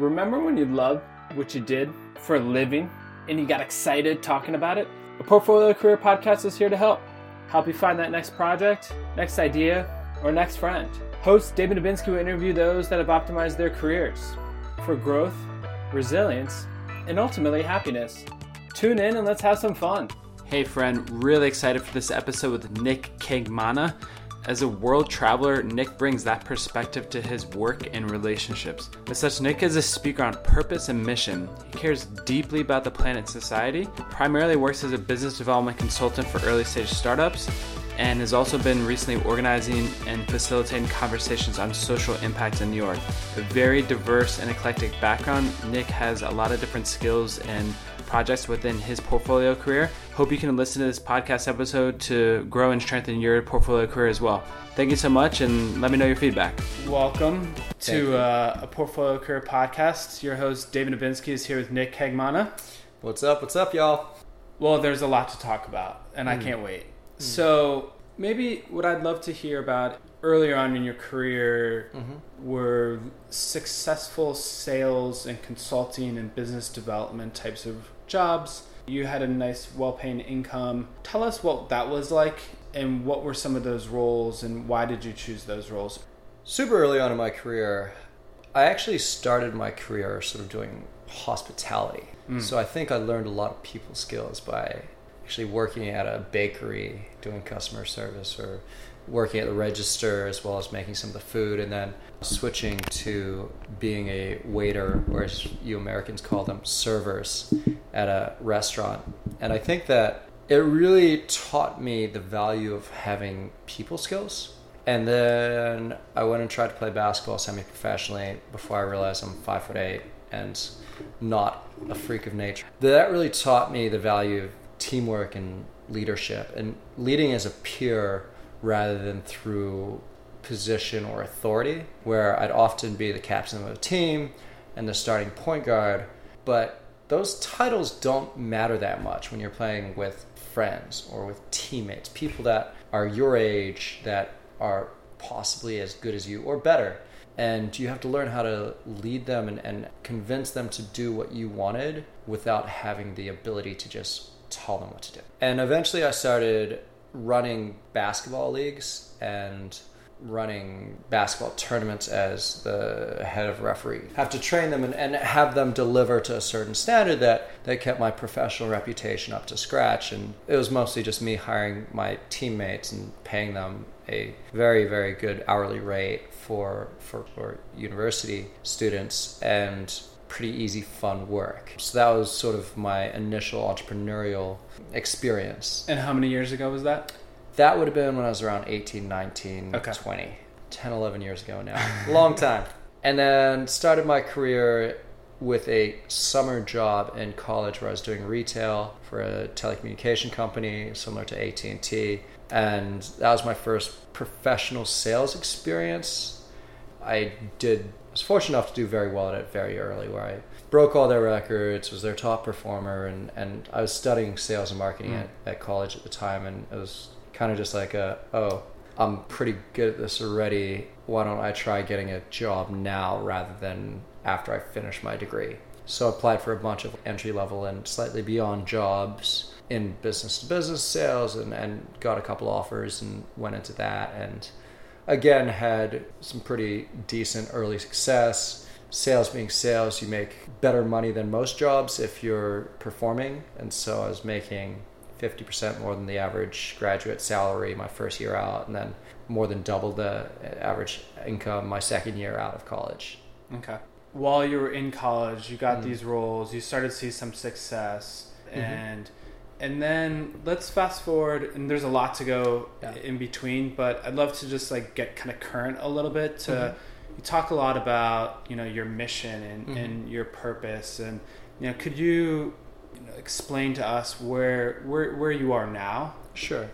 Remember when you loved what you did for a living and you got excited talking about it? The Portfolio Career Podcast is here to help. Help you find that next project, next idea, or next friend. Host David Dubinsky will interview those that have optimized their careers for growth, resilience, and ultimately happiness. Tune in and let's have some fun. Hey, friend, really excited for this episode with Nick Kengmana. As a world traveler, Nick brings that perspective to his work and relationships. As such, Nick is a speaker on purpose and mission. He cares deeply about the planet society, primarily works as a business development consultant for early stage startups, and has also been recently organizing and facilitating conversations on social impact in New York. A very diverse and eclectic background, Nick has a lot of different skills and projects within his portfolio career. Hope you can listen to this podcast episode to grow and strengthen your portfolio career as well. Thank you so much, and let me know your feedback. Welcome to uh, a portfolio career podcast. Your host David Dubinsky is here with Nick Kengmana. What's up? What's up, y'all? Well, there's a lot to talk about, and I hmm. can't wait. Hmm. So, maybe what I'd love to hear about earlier on in your career mm-hmm. were successful sales and consulting and business development types of jobs. You had a nice, well paying income. Tell us what that was like and what were some of those roles and why did you choose those roles? Super early on in my career, I actually started my career sort of doing hospitality. Mm. So I think I learned a lot of people skills by actually working at a bakery, doing customer service, or working at the register as well as making some of the food, and then switching to being a waiter, or as you Americans call them, servers, at a restaurant. And I think that it really taught me the value of having people skills. And then I went and tried to play basketball semi-professionally before I realized I'm five foot eight and not a freak of nature. That really taught me the value of teamwork and leadership and leading as a peer rather than through position or authority, where I'd often be the captain of a team and the starting point guard. But those titles don't matter that much when you're playing with friends or with teammates, people that are your age that are possibly as good as you or better. And you have to learn how to lead them and, and convince them to do what you wanted without having the ability to just tell them what to do. And eventually I started running basketball leagues and running basketball tournaments as the head of referee. Have to train them and, and have them deliver to a certain standard that, that kept my professional reputation up to scratch. And it was mostly just me hiring my teammates and paying them a very, very good hourly rate for, for, for university students and pretty easy, fun work. So that was sort of my initial entrepreneurial experience. And how many years ago was that? That would have been when I was around 18, 19, Okay. 20. 10, 11 years ago now. Long time. And then started my career with a summer job in college where I was doing retail for a telecommunication company similar to AT&T. And that was my first professional sales experience. I did I was fortunate enough to do very well at it very early where I broke all their records, was their top performer and, and I was studying sales and marketing hmm. at, at college at the time and it was kind of just like a oh I'm pretty good at this already. Why don't I try getting a job now rather than after I finish my degree? So I applied for a bunch of entry level and slightly beyond jobs in business to business sales and, and got a couple offers and went into that and again had some pretty decent early success. Sales being sales, you make better money than most jobs if you're performing. And so I was making 50% more than the average graduate salary my first year out, and then more than double the average income my second year out of college. Okay. While you were in college, you got these roles, you started to see some success and and then let's fast forward and there's a lot to go Yeah. in between, but I'd love to just like get kind of current a little bit to Mhm. You talk a lot about, you know, your mission and, Mhm. and your purpose and you know, could you, you know, explain to us where where where you are now? Sure.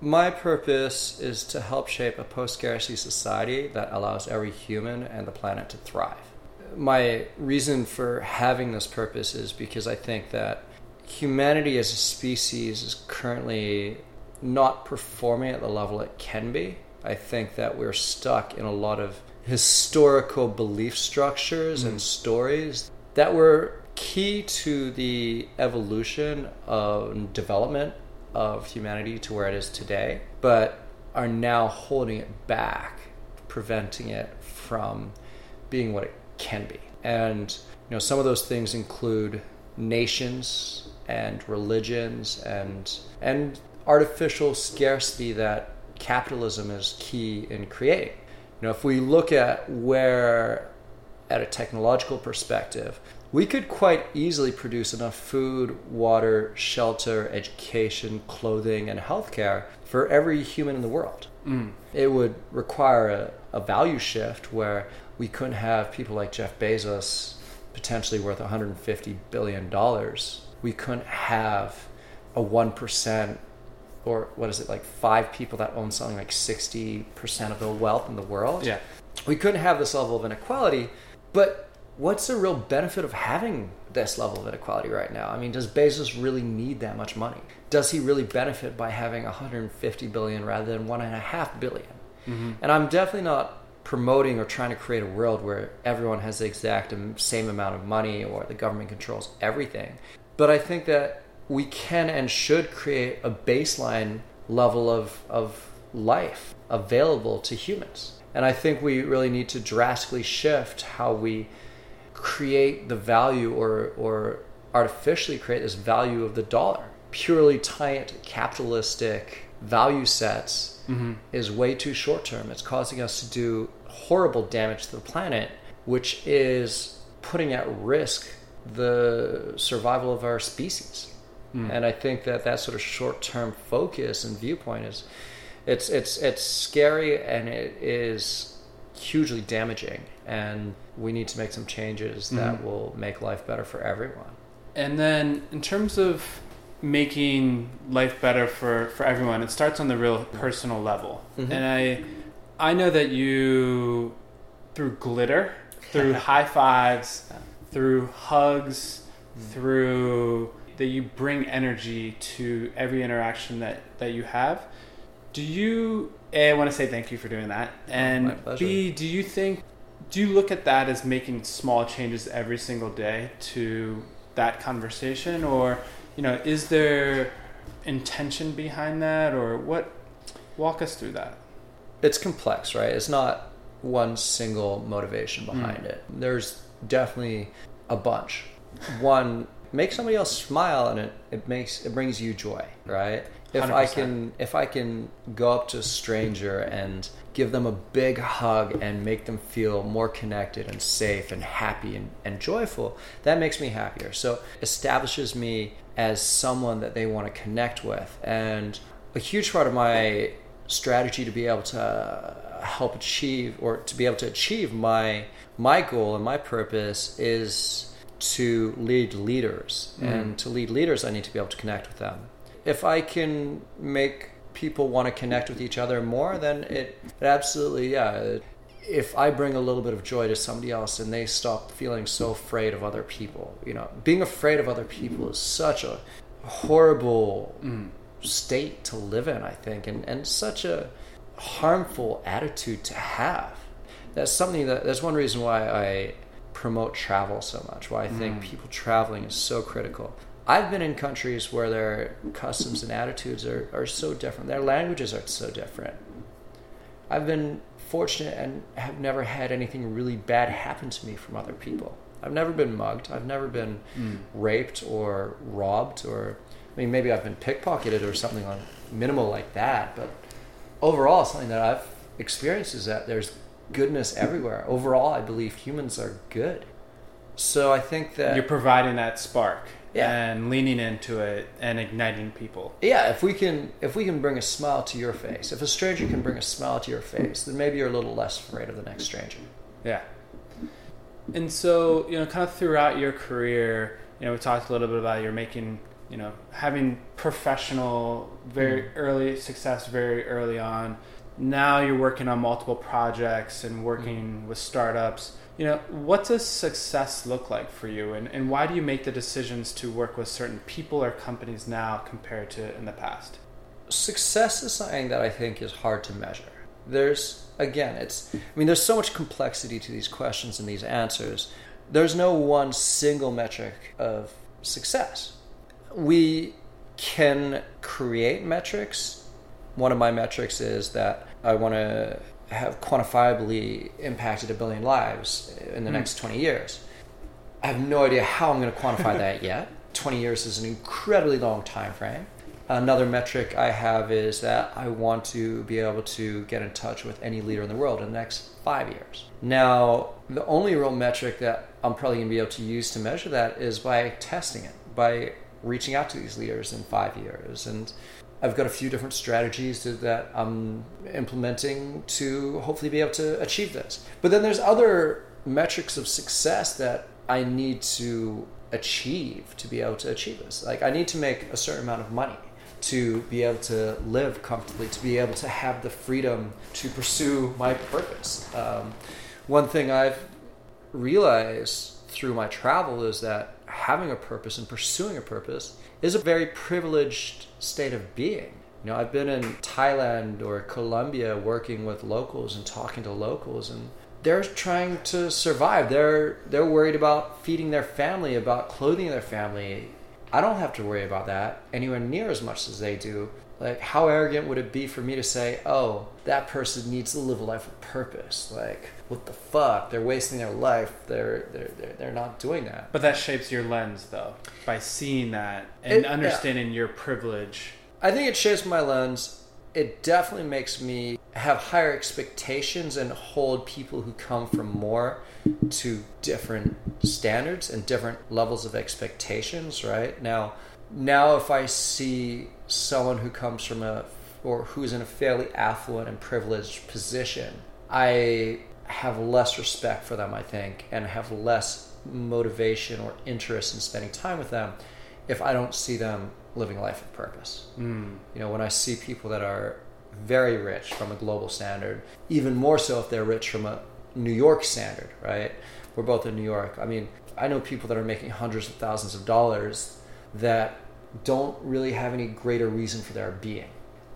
My purpose is to help shape a post scarcity society that allows every human and the planet to thrive. My reason for having this purpose is because I think that humanity as a species is currently not performing at the level it can be. I think that we're stuck in a lot of historical belief structures and mm. stories that were key to the evolution of development of humanity to where it is today, but are now holding it back, preventing it from being what it can be. And you know, some of those things include nations and religions and and artificial scarcity that capitalism is key in creating. You know, if we look at where at a technological perspective, we could quite easily produce enough food, water, shelter, education, clothing, and healthcare for every human in the world. Mm. It would require a, a value shift where we couldn't have people like Jeff Bezos potentially worth 150 billion dollars. We couldn't have a 1% or what is it like 5 people that own something like 60% of the wealth in the world. Yeah. We couldn't have this level of inequality, but what's the real benefit of having this level of inequality right now? I mean, does Bezos really need that much money? Does he really benefit by having 150 billion rather than one and a half billion? Mm-hmm. And I'm definitely not promoting or trying to create a world where everyone has the exact same amount of money or the government controls everything. But I think that we can and should create a baseline level of, of life available to humans. And I think we really need to drastically shift how we create the value or, or artificially create this value of the dollar. Purely tight capitalistic value sets Mm-hmm. is way too short term. It's causing us to do horrible damage to the planet, which is putting at risk the survival of our species. Mm. And I think that that sort of short term focus and viewpoint is it's it's it's scary and it is hugely damaging and we need to make some changes that Mhm. will make life better for everyone. And then in terms of making life better for, for everyone, it starts on the real personal level. Mhm. And I I know that you through glitter, through high fives, through hugs, through that you bring energy to every interaction that, that you have. Do you A, I want to say thank you for doing that. And. B, do you think do you look at that as making small changes every single day to that conversation or you know is there intention behind that or what walk us through that it's complex, right? It's not one single motivation behind hmm. it. There's definitely a bunch. One, make somebody else smile and it, it makes it brings you joy, right? If I 100%. can if I can go up to a stranger and give them a big hug and make them feel more connected and safe and happy and, and joyful, that makes me happier. So establishes me as someone that they want to connect with. And a huge part of my strategy to be able to help achieve or to be able to achieve my my goal and my purpose is to lead leaders Mm. and to lead leaders i need to be able to connect with them if i can make people want to connect with each other more then it, it absolutely yeah if i bring a little bit of joy to somebody else and they stop feeling so afraid of other people you know being afraid of other people is such a horrible mm. state to live in, I think, and, and such a harmful attitude to have. That's something that that's one reason why I promote travel so much, why I think Mm. people traveling is so critical. I've been in countries where their customs and attitudes are, are so different. Their languages are so different. I've been fortunate and have never had anything really bad happen to me from other people. I've never been mugged. I've never been Mm. raped or robbed or I mean maybe I've been pickpocketed or something on minimal like that, but overall something that I've experienced is that there's goodness everywhere. Overall, I believe humans are good. So I think that you're providing that spark Yeah. and leaning into it and igniting people yeah, if we can if we can bring a smile to your face, if a stranger can bring a smile to your face, then maybe you're a little less afraid of the next stranger. Yeah. And so, you know, kind of throughout your career, you know, we talked a little bit about you're making, you know, having professional, very mm. early success very early on. Now you're working on multiple projects and working mm-hmm. with startups. You know, what does success look like for you? And, and why do you make the decisions to work with certain people or companies now compared to in the past? success is something that I think is hard to measure. there's again, it's I mean, there's so much complexity to these questions and these answers. There's no one single metric of success. We can create metrics. One of my metrics is that I want to have quantifiably impacted a billion lives in the Mm. next 20 years. I have no idea how I'm going to quantify that yet. 20 years is an incredibly long time frame. Another metric I have is that I want to be able to get in touch with any leader in the world in the next five years. Now, the only real metric that I'm probably going to be able to use to measure that is by testing it, by reaching out to these leaders in five years. And I've got a few different strategies that I'm implementing to hopefully be able to achieve this. But then there's other metrics of success that I need to achieve to be able to achieve this. Like I need to make a certain amount of money to be able to live comfortably, to be able to have the freedom to pursue my purpose. Um, one thing I've realized through my travel is that having a purpose and pursuing a purpose is a very privileged state of being. You know, I've been in Thailand or Colombia working with locals and talking to locals and they're trying to survive. They're they're worried about feeding their family, about clothing their family. I don't have to worry about that anywhere near as much as they do. Like how arrogant would it be for me to say, "Oh, that person needs to live a life of purpose." Like, what the fuck? They're wasting their life. They're they're they're, they're not doing that. But that shapes your lens, though, by seeing that and It- yeah. understanding your privilege. I think it shapes my lens. It definitely makes me have higher expectations and hold people who come from more to different standards and different levels of expectations, right? Now, now if I see someone who comes from a or who's in a fairly affluent and privileged position, I have less respect for them, I think, and have less motivation or interest in spending time with them if I don't see them living a life of purpose. Mm. You know, when I see people that are very rich from a global standard, even more so if they're rich from a New York standard, right? We're both in New York. I mean, I know people that are making hundreds of thousands of dollars that don't really have any greater reason for their being.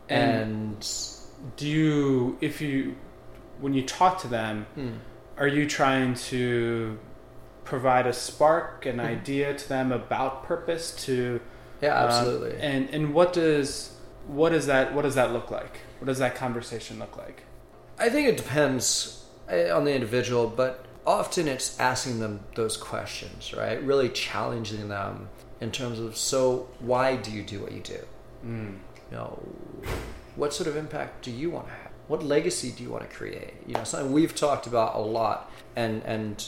And, Do you, if you, when you talk to them, Hmm. are you trying to provide a spark, an Mhm. idea to them about purpose? To yeah, um, absolutely. and and what does what does that what does that look like? What does that conversation look like? I think it depends eh, on the individual, but often it's asking them those questions, right? Really challenging them in terms of so why do you do what you do? Mm. You know, what sort of impact do you want to have? What legacy do you want to create? You know, something we've talked about a lot and and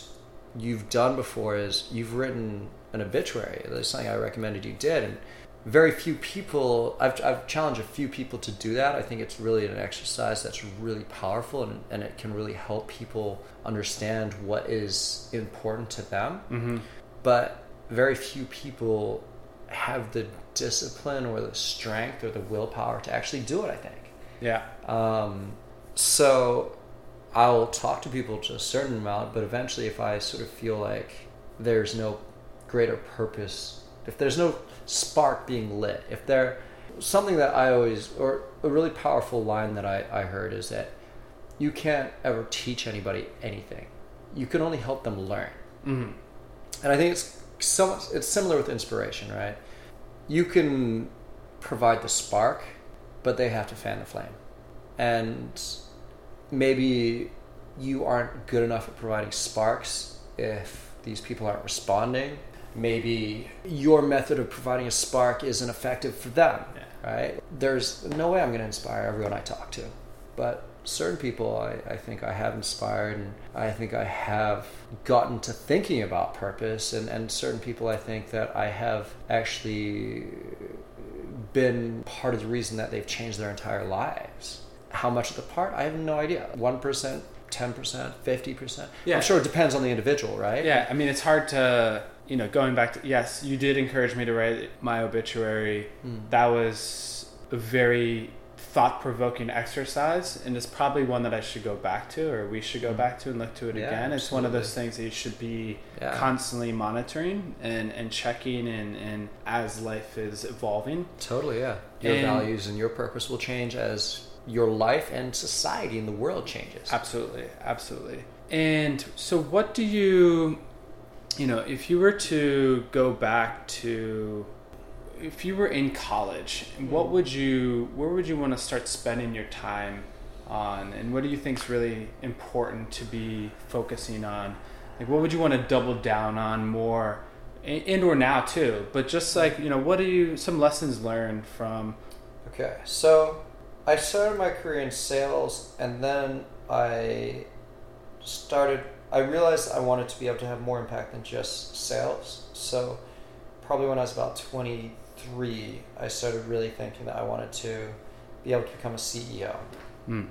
you've done before is you've written an obituary. That's something I recommended you did and very few people I've, I've challenged a few people to do that i think it's really an exercise that's really powerful and, and it can really help people understand what is important to them hmm but very few people have the discipline or the strength or the willpower to actually do it i think Yeah. um, so I'll talk to people to a certain amount, but eventually, if I sort of feel like there's no greater purpose, if there's no spark being lit, if there something that I always or a really powerful line that I, I heard is that you can't ever teach anybody anything. You can only help them learn. hmm And I think it's somewhat it's similar with inspiration, right? You can provide the spark, but they have to fan the flame. And maybe you aren't good enough at providing sparks if these people aren't responding. Maybe your method of providing a spark isn't effective for them, Yeah. right? There's no way I'm going to inspire everyone I talk to. But certain people I, I think I have inspired and I think I have gotten to thinking about purpose and, and certain people I think that I have actually been part of the reason that they've changed their entire lives. How much of the part? I have no idea. 1%, 10%, 50%. Yeah. I'm sure it depends on the individual, right? Yeah, I mean, it's hard to, you know, going back to, yes, you did encourage me to write my obituary. Mm. That was a very thought provoking exercise, and it's probably one that I should go back to, or we should go mm-hmm. back to and look to it Yeah, again. It's one of those things that you should be Yeah. constantly monitoring and, and checking, and, and as life is evolving. Totally, yeah. Your And- values and your purpose will change as your life and society and the world changes. Absolutely, absolutely. And so, what do you, you know, if you were to go back to, if you were in college, what would you, where would you want to start spending your time on, and what do you think is really important to be focusing on? Like, what would you want to double down on more, and or now too? But just like you know, what are you some lessons learned from? Okay, so I started my career in sales, and then I started. I realized I wanted to be able to have more impact than just sales. So, probably when I was about twenty three, I started really thinking that I wanted to be able to become a CEO. Mm.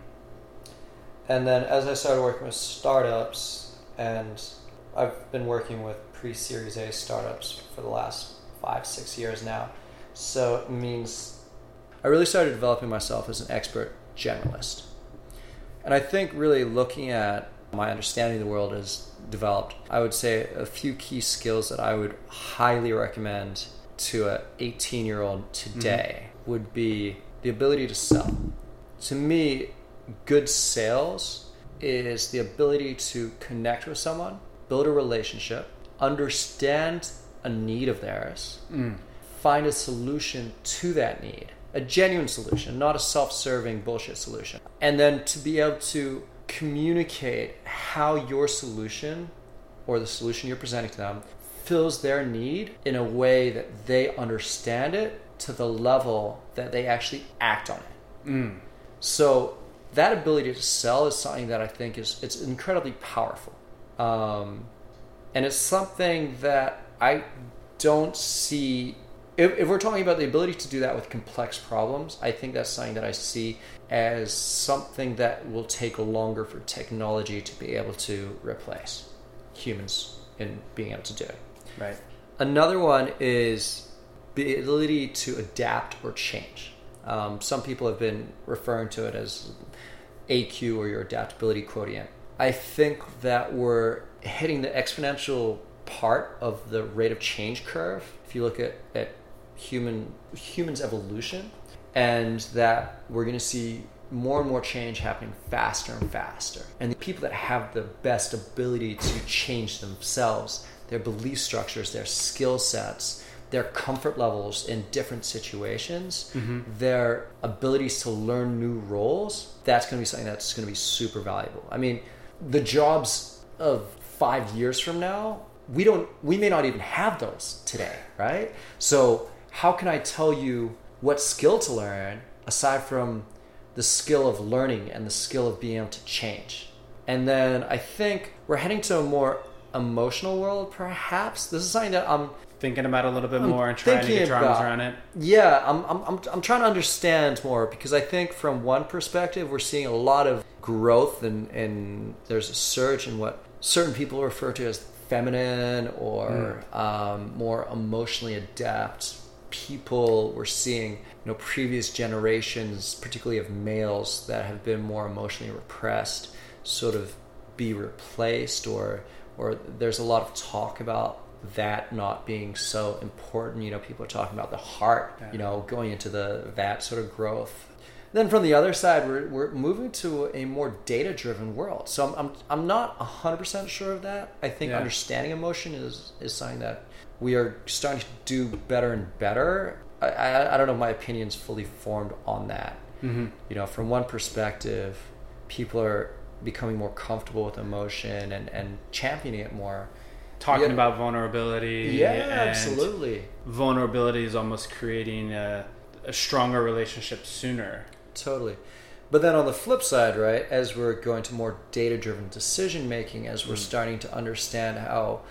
And then as I started working with startups, and I've been working with pre Series A startups for the last five, six years now. So it means I really started developing myself as an expert generalist. And I think really looking at my understanding of the world has developed, I would say a few key skills that I would highly recommend to a 18 year old today mm-hmm. would be the ability to sell. To me, good sales is the ability to connect with someone, build a relationship, understand a need of theirs, mm. find a solution to that need, a genuine solution, not a self serving bullshit solution. And then to be able to communicate how your solution or the solution you're presenting to them fills their need in a way that they understand it to the level that they actually act on it. Mm. So that ability to sell is something that I think is it's incredibly powerful, um, and it's something that I don't see. If, if we're talking about the ability to do that with complex problems, I think that's something that I see as something that will take longer for technology to be able to replace humans in being able to do it. Right. Another one is the ability to adapt or change. Um, some people have been referring to it as AQ or your adaptability quotient. I think that we're hitting the exponential part of the rate of change curve. If you look at, at human humans evolution, and that we're going to see more and more change happening faster and faster. And the people that have the best ability to change themselves, their belief structures, their skill sets, their comfort levels in different situations, mm-hmm. their abilities to learn new roles, that's going to be something that's going to be super valuable. I mean, the jobs of five years from now, we don't, we may not even have those today, right? So, how can I tell you what skill to learn aside from the skill of learning and the skill of being able to change? And then I think we're heading to a more emotional world, perhaps. This is something that I'm thinking about a little bit more and trying to get your arms around it. Yeah, I'm, I'm, I'm, I'm trying to understand more because I think from one perspective, we're seeing a lot of growth and, and there's a surge in what certain people refer to as feminine or mm. um, more emotionally adept people. We're seeing you know previous generations, particularly of males that have been more emotionally repressed, sort of be replaced or or there's a lot of talk about that not being so important. You know, people are talking about the heart, you know, going into the that sort of growth. Then from the other side, we're, we're moving to a more data driven world. So I'm, I'm, I'm not 100% sure of that. I think yeah. understanding emotion is, is something that we are starting to do better and better. I, I, I don't know, my opinion's fully formed on that. Mm-hmm. You know, from one perspective, people are becoming more comfortable with emotion and, and championing it more talking yeah. about vulnerability. Yeah, absolutely. Vulnerability is almost creating a, a stronger relationship sooner. Totally. But then on the flip side, right, as we're going to more data driven decision making, as we're mm. starting to understand how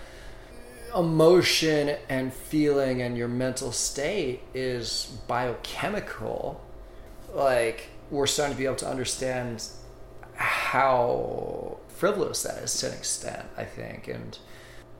emotion and feeling and your mental state is biochemical, like we're starting to be able to understand how frivolous that is to an extent, I think. And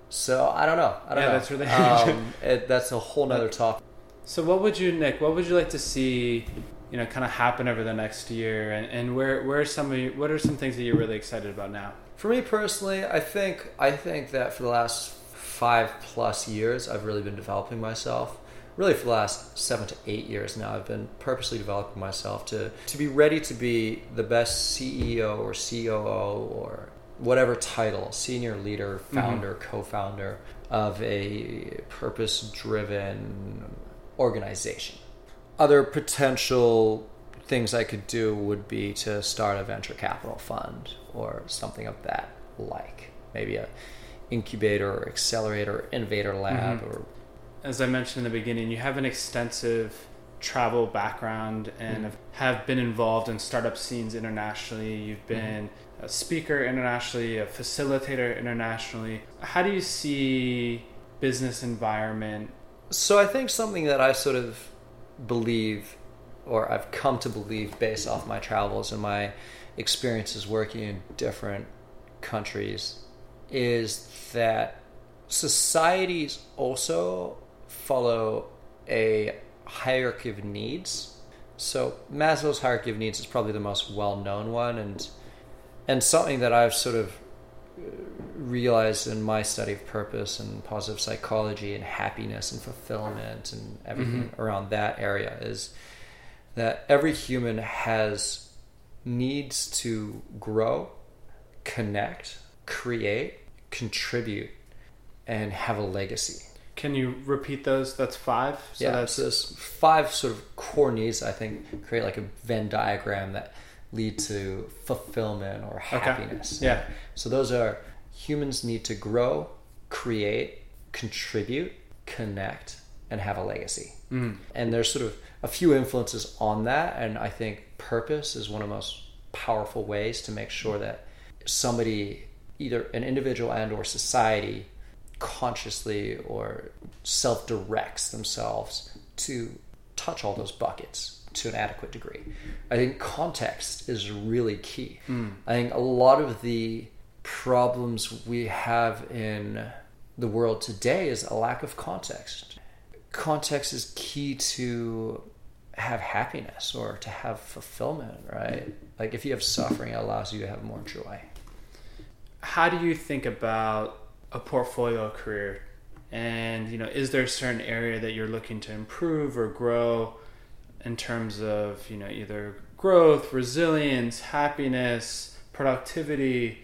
so I don't know. I don't yeah, know. that's really um, it, that's a whole nother topic. So what would you, Nick? What would you like to see? You know, kind of happen over the next year, and, and where where are some of you, what are some things that you're really excited about now? For me personally, I think I think that for the last five plus years, I've really been developing myself. Really for the last seven to eight years now, I've been purposely developing myself to, to be ready to be the best CEO or COO or whatever title, senior leader, founder, mm-hmm. co founder of a purpose driven organization. Other potential things I could do would be to start a venture capital fund or something of that like. Maybe a incubator or accelerator or innovator lab mm-hmm. or as I mentioned in the beginning, you have an extensive travel background and mm-hmm. have been involved in startup scenes internationally. You've mm-hmm. been mm-hmm. a speaker internationally, a facilitator internationally. How do you see business environment? So I think something that I sort of believe or I've come to believe based off my travels and my experiences working in different countries is that societies also follow a hierarchy of needs. So Maslow's hierarchy of needs is probably the most well-known one, and and something that I've sort of uh, realized in my study of purpose and positive psychology and happiness and fulfillment and everything mm-hmm. around that area is that every human has needs to grow, connect, create, contribute, and have a legacy. Can you repeat those? That's five. So yeah, that's this five sort of core needs. I think create like a Venn diagram that lead to fulfillment or happiness. Okay. Yeah. So those are humans need to grow, create, contribute, connect, and have a legacy. Mm. And there's sort of a few influences on that, and I think purpose is one of the most powerful ways to make sure that somebody, either an individual and or society, consciously or self directs themselves to touch all those buckets to an adequate degree. I think context is really key. Mm. I think a lot of the problems we have in the world today is a lack of context. Context is key to have happiness or to have fulfillment, right? Like if you have suffering, it allows you to have more joy. How do you think about a portfolio career? And you know is there a certain area that you're looking to improve or grow in terms of you know either growth resilience happiness productivity?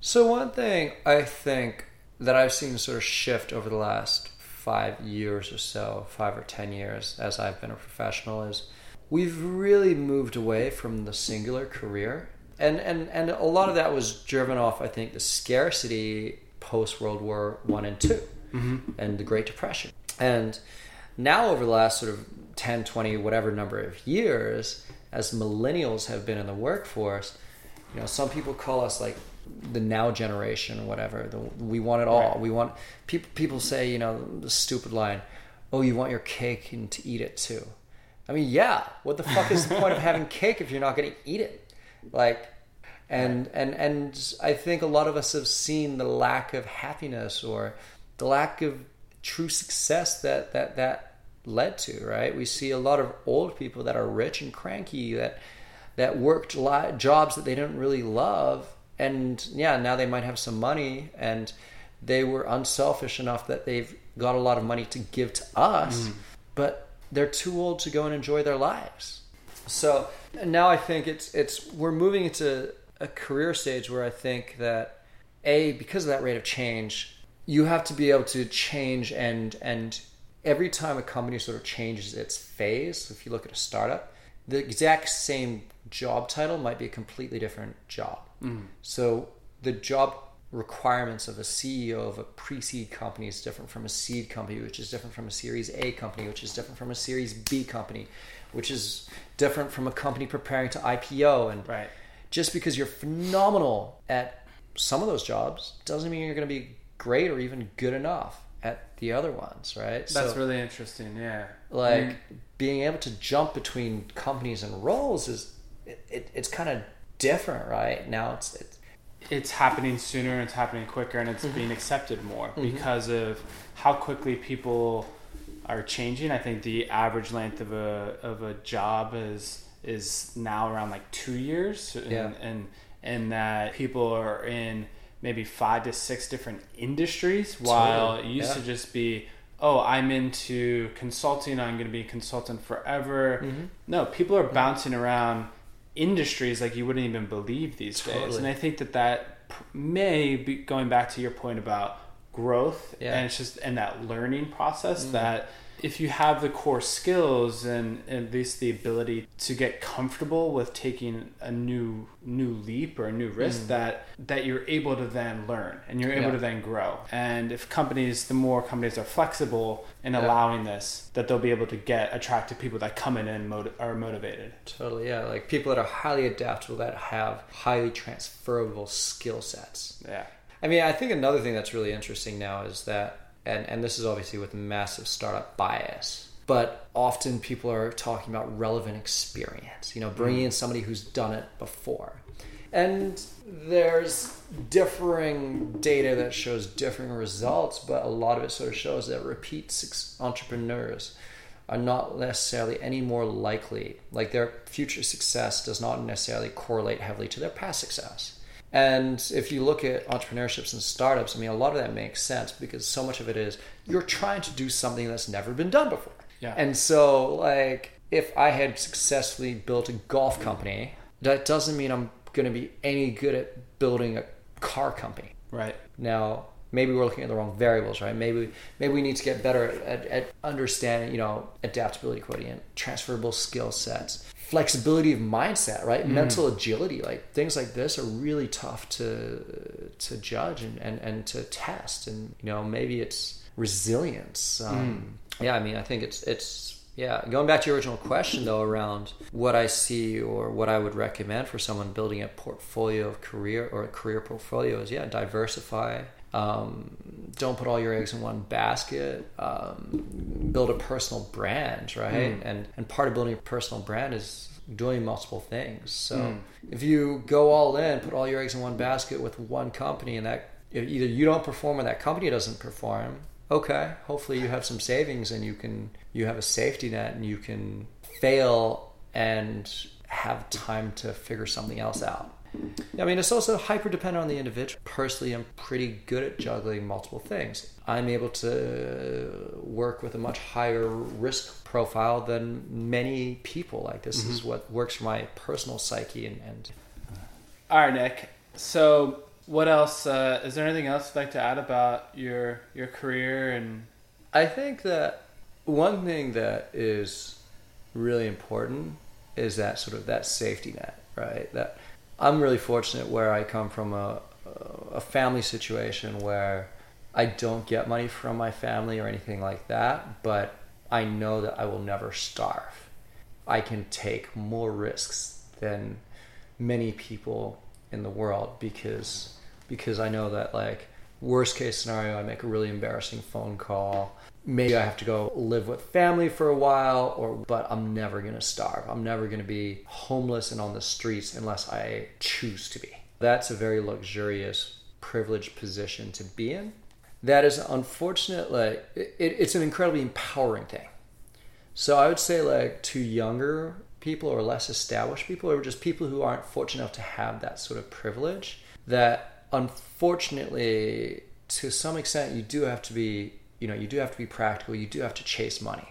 So one thing i think that i've seen sort of shift over the last five years or so five or ten years as i've been a professional is we've really moved away from the singular career. And and and a lot of that was driven off i think the scarcity post World War One and 2 mm-hmm. and the Great Depression. And now, over the last sort of 10, 20, whatever number of years, as millennials have been in the workforce, you know, some people call us like the now generation or whatever. The, we want it all. Right. We want people. People say, you know, the stupid line, "Oh, you want your cake and to eat it too." I mean, yeah. What the fuck is the point of having cake if you're not going to eat it? Like, and and and I think a lot of us have seen the lack of happiness or the lack of true success that that that led to right? We see a lot of old people that are rich and cranky that that worked jobs that they didn't really love. And yeah now they might have some money and they were unselfish enough that they've got a lot of money to give to us mm. but they're too old to go and enjoy their lives. So now i think it's it's we're moving into a career stage where I think that a because of that rate of change, you have to be able to change and and every time a company sort of changes its phase, if you look at a startup, the exact same job title might be a completely different job. Mm. So the job requirements of a CEO of a pre-seed company is different from a seed company, which is different from a Series A company, which is different from a Series B company, which is different from a company preparing to IPO. And right just because you're phenomenal at some of those jobs doesn't mean you're going to be great or even good enough at the other ones, right? That's so, really interesting. Yeah, like mm. being able to jump between companies and roles is it, it, it's kind of different, right? Now it's, it's it's happening sooner, it's happening quicker, and it's mm-hmm. being accepted more mm-hmm. because of how quickly people are changing. I think the average length of a of a job is is now around like two years, and, yeah. and and that people are in maybe five to six different industries, while it used yeah. to just be oh, I'm into consulting, I'm going to be a consultant forever. Mm-hmm. No, people are bouncing around industries like you wouldn't even believe these days. And I think that that may be going back to your point about growth Yeah. and it's just and that learning process Mm. that if you have the core skills and at least the ability to get comfortable with taking a new new leap or a new risk that that you're able to then learn and you're able Mm. Yeah. to then grow and if companies the more companies are flexible in Yeah. allowing this that they'll be able to get attractive people that come in and are motivated Totally, yeah. Like people that are highly adaptable, that have highly transferable skill sets. yeah I mean, I think another thing that's really interesting now is that, and, and this is obviously with massive startup bias, but often people are talking about relevant experience, you know, bringing mm. in somebody who's done it before. And there's differing data that shows differing results, but a lot of it sort of shows that repeat entrepreneurs are not necessarily any more likely, like their future success does not necessarily correlate heavily to their past success. And if you look at entrepreneurships and startups, I mean, a lot of that makes sense because so much of it is you're trying to do something that's never been done before. Yeah. And so, like, if I had successfully built a golf company, that doesn't mean I'm going to be any good at building a car company. right Now, maybe we're looking at the wrong variables, right? Maybe maybe we need to get better at, at understanding, you know, adaptability quotient, transferable skill sets, flexibility of mindset, right? Mental agility, like things like this are really tough to to judge and, and, and to test. And you know, maybe it's resilience. Um, Yeah, I mean, I think it's it's yeah. Going back to your original question though, around what I see or what I would recommend for someone building a portfolio of career or a career portfolio is yeah, diversify. Um, don't put all your eggs in one basket. Um, build a personal brand, right? And and part of building a personal brand is doing multiple things. So if you go all in, put all your eggs in one basket with one company, and that either you don't perform or that company doesn't perform, okay. Hopefully you have some savings and you can you have a safety net and you can fail and have time to figure something else out. I mean, it's also hyper dependent on the individual. Personally, I'm pretty good at juggling multiple things. I'm able to work with a much higher risk profile than many people. Like, this is what works for my personal psyche. And, and all right nick so what else uh, is there anything else you'd like to add about your your career and I think that one thing that is really important is that sort of that safety net, right? That I'm really fortunate where I come from a a family situation where I don't get money from my family or anything like that, but I know that I will never starve. I can take more risks than many people in the world because because I know that like worst case scenario I make a really embarrassing phone call maybe I have to go live with family for a while or but I'm never going to starve. I'm never going to be homeless and on the streets unless I choose to be. That's a very luxurious privileged position to be in. That is unfortunate like it, it's an incredibly empowering thing. So I would say like to younger people or less established people or just people who aren't fortunate enough to have that sort of privilege that unfortunately to some extent you do have to be you know you do have to be practical you do have to chase money.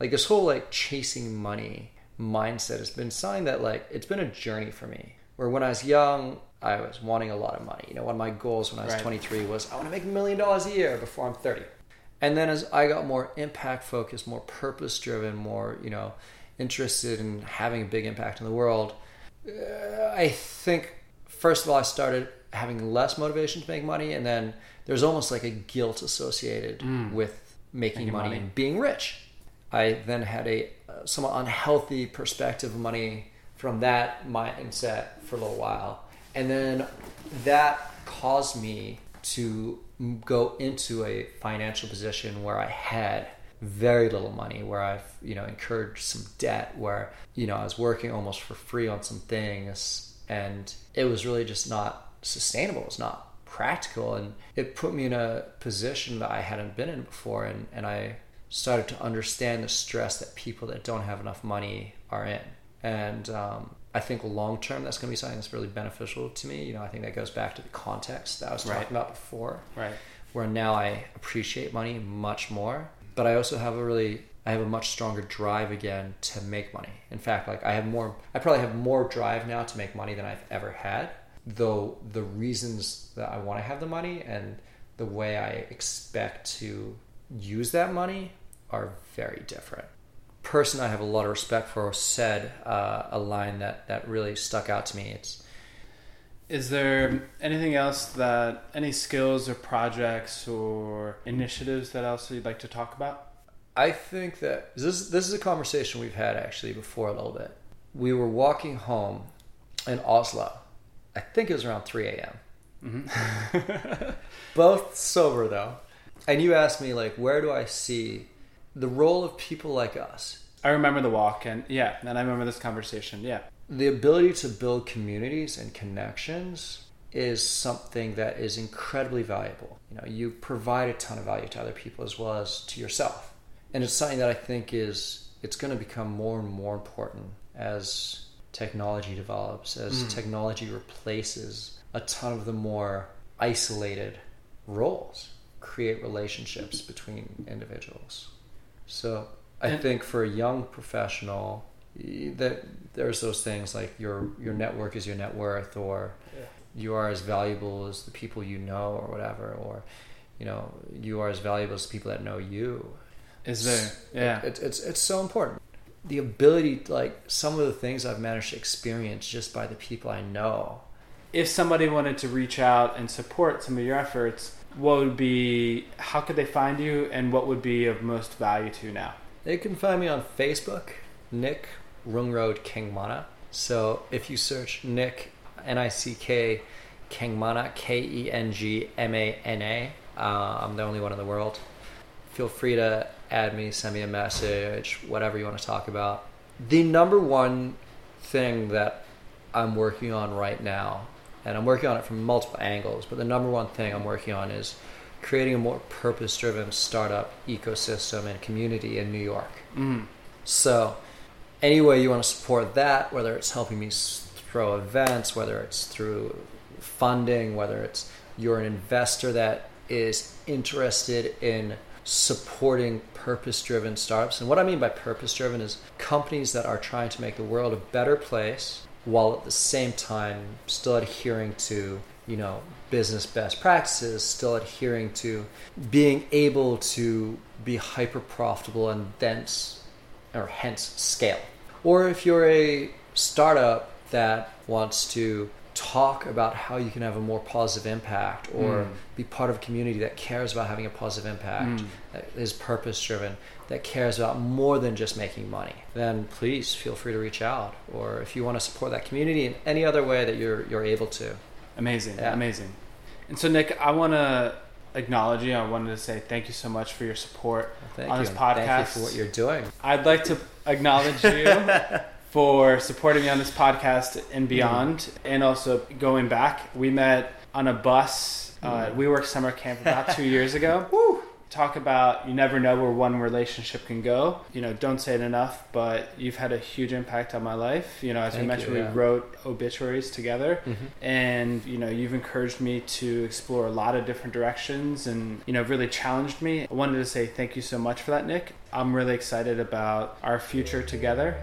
Like this whole like chasing money mindset has been something that like it's been a journey for me where when i was young i was wanting a lot of money. You know one of my goals when i was Right. 23 was i want to make a million dollars a year before i'm 30 and then as i got more impact focused more purpose driven more you know interested in having a big impact in the world uh, i think first of all i started having less motivation to make money and then there's almost like a guilt associated with making, Making money, money. and being rich. I then had a uh, somewhat unhealthy perspective of money from that mindset for a little while. And then that caused me to go into a financial position where i had very little money where i've you know incurred some debt where you know i was working almost for free on some things and it was really just not sustainable it's not practical and it put me in a position that i hadn't been in before and, and i started to understand the stress that people that don't have enough money are in and um, i think long term that's going to be something that's really beneficial to me you know i think that goes back to the context that i was Right. talking about before right where now I appreciate money much more. but I also have a really I have a much stronger drive again to make money. In fact, like I have more I probably have more drive now to make money than I've ever had. Though the reasons that I want to have the money and the way I expect to use that money are very different. Person I have a lot of respect for said uh, a line that that really stuck out to me. It's is there anything else that any skills or projects or initiatives that else you'd like to talk about? I think that this this is a conversation we've had actually before a little bit. We were walking home in Oslo. I think it was around 3 a.m. Mm-hmm. Both sober though. And you asked me like, where do I see the role of people like us? I remember the walk, and yeah, and I remember this conversation. Yeah, the ability to build communities and connections is something that is incredibly valuable. You know, you provide a ton of value to other people as well as to yourself. And it's something that I think is it's going to become more and more important as technology develops, as mm. technology replaces a ton of the more isolated roles, create relationships between individuals. So, I and, think for a young professional, that there's those things like your your network is your net worth or yeah. you are as valuable as the people you know or whatever or you know you are as valuable as the people that know you is there yeah it, it, it's it's so important the ability like some of the things i've managed to experience just by the people i know if somebody wanted to reach out and support some of your efforts what would be how could they find you and what would be of most value to you now they can find me on facebook nick Rungrode Kengmana. So if you search Nick, N I C K, Kengmana, K E N G M A N A, uh, I'm the only one in the world. Feel free to add me, send me a message, whatever you want to talk about. The number one thing that I'm working on right now, and I'm working on it from multiple angles, but the number one thing I'm working on is creating a more purpose driven startup ecosystem and community in New York. Mm. So any way you want to support that, whether it's helping me throw events, whether it's through funding, whether it's you're an investor that is interested in supporting purpose driven startups. And what I mean by purpose driven is companies that are trying to make the world a better place while at the same time still adhering to, you know, business best practices, still adhering to being able to be hyper profitable and thence or hence scale. Or if you're a startup that wants to talk about how you can have a more positive impact or mm. be part of a community that cares about having a positive impact, mm. that is purpose driven, that cares about more than just making money, then please feel free to reach out. Or if you want to support that community in any other way that you're you're able to. Amazing. Yeah. Amazing. And so Nick, I wanna acknowledge you. I wanted to say thank you so much for your support well, on you. this podcast. Thank you for what you're doing. I'd like to acknowledge you for supporting me on this podcast and beyond, mm. and also going back. We met on a bus. Uh, mm. we worked summer camp about two years ago. Woo! talk about you never know where one relationship can go. You know, don't say it enough, but you've had a huge impact on my life. You know, as Thank we mentioned, you, yeah. we wrote obituaries together, mm-hmm. and you know, you've encouraged me to explore a lot of different directions, and you know, really challenged me. I wanted to say thank you so much for that, Nick. I'm really excited about our future together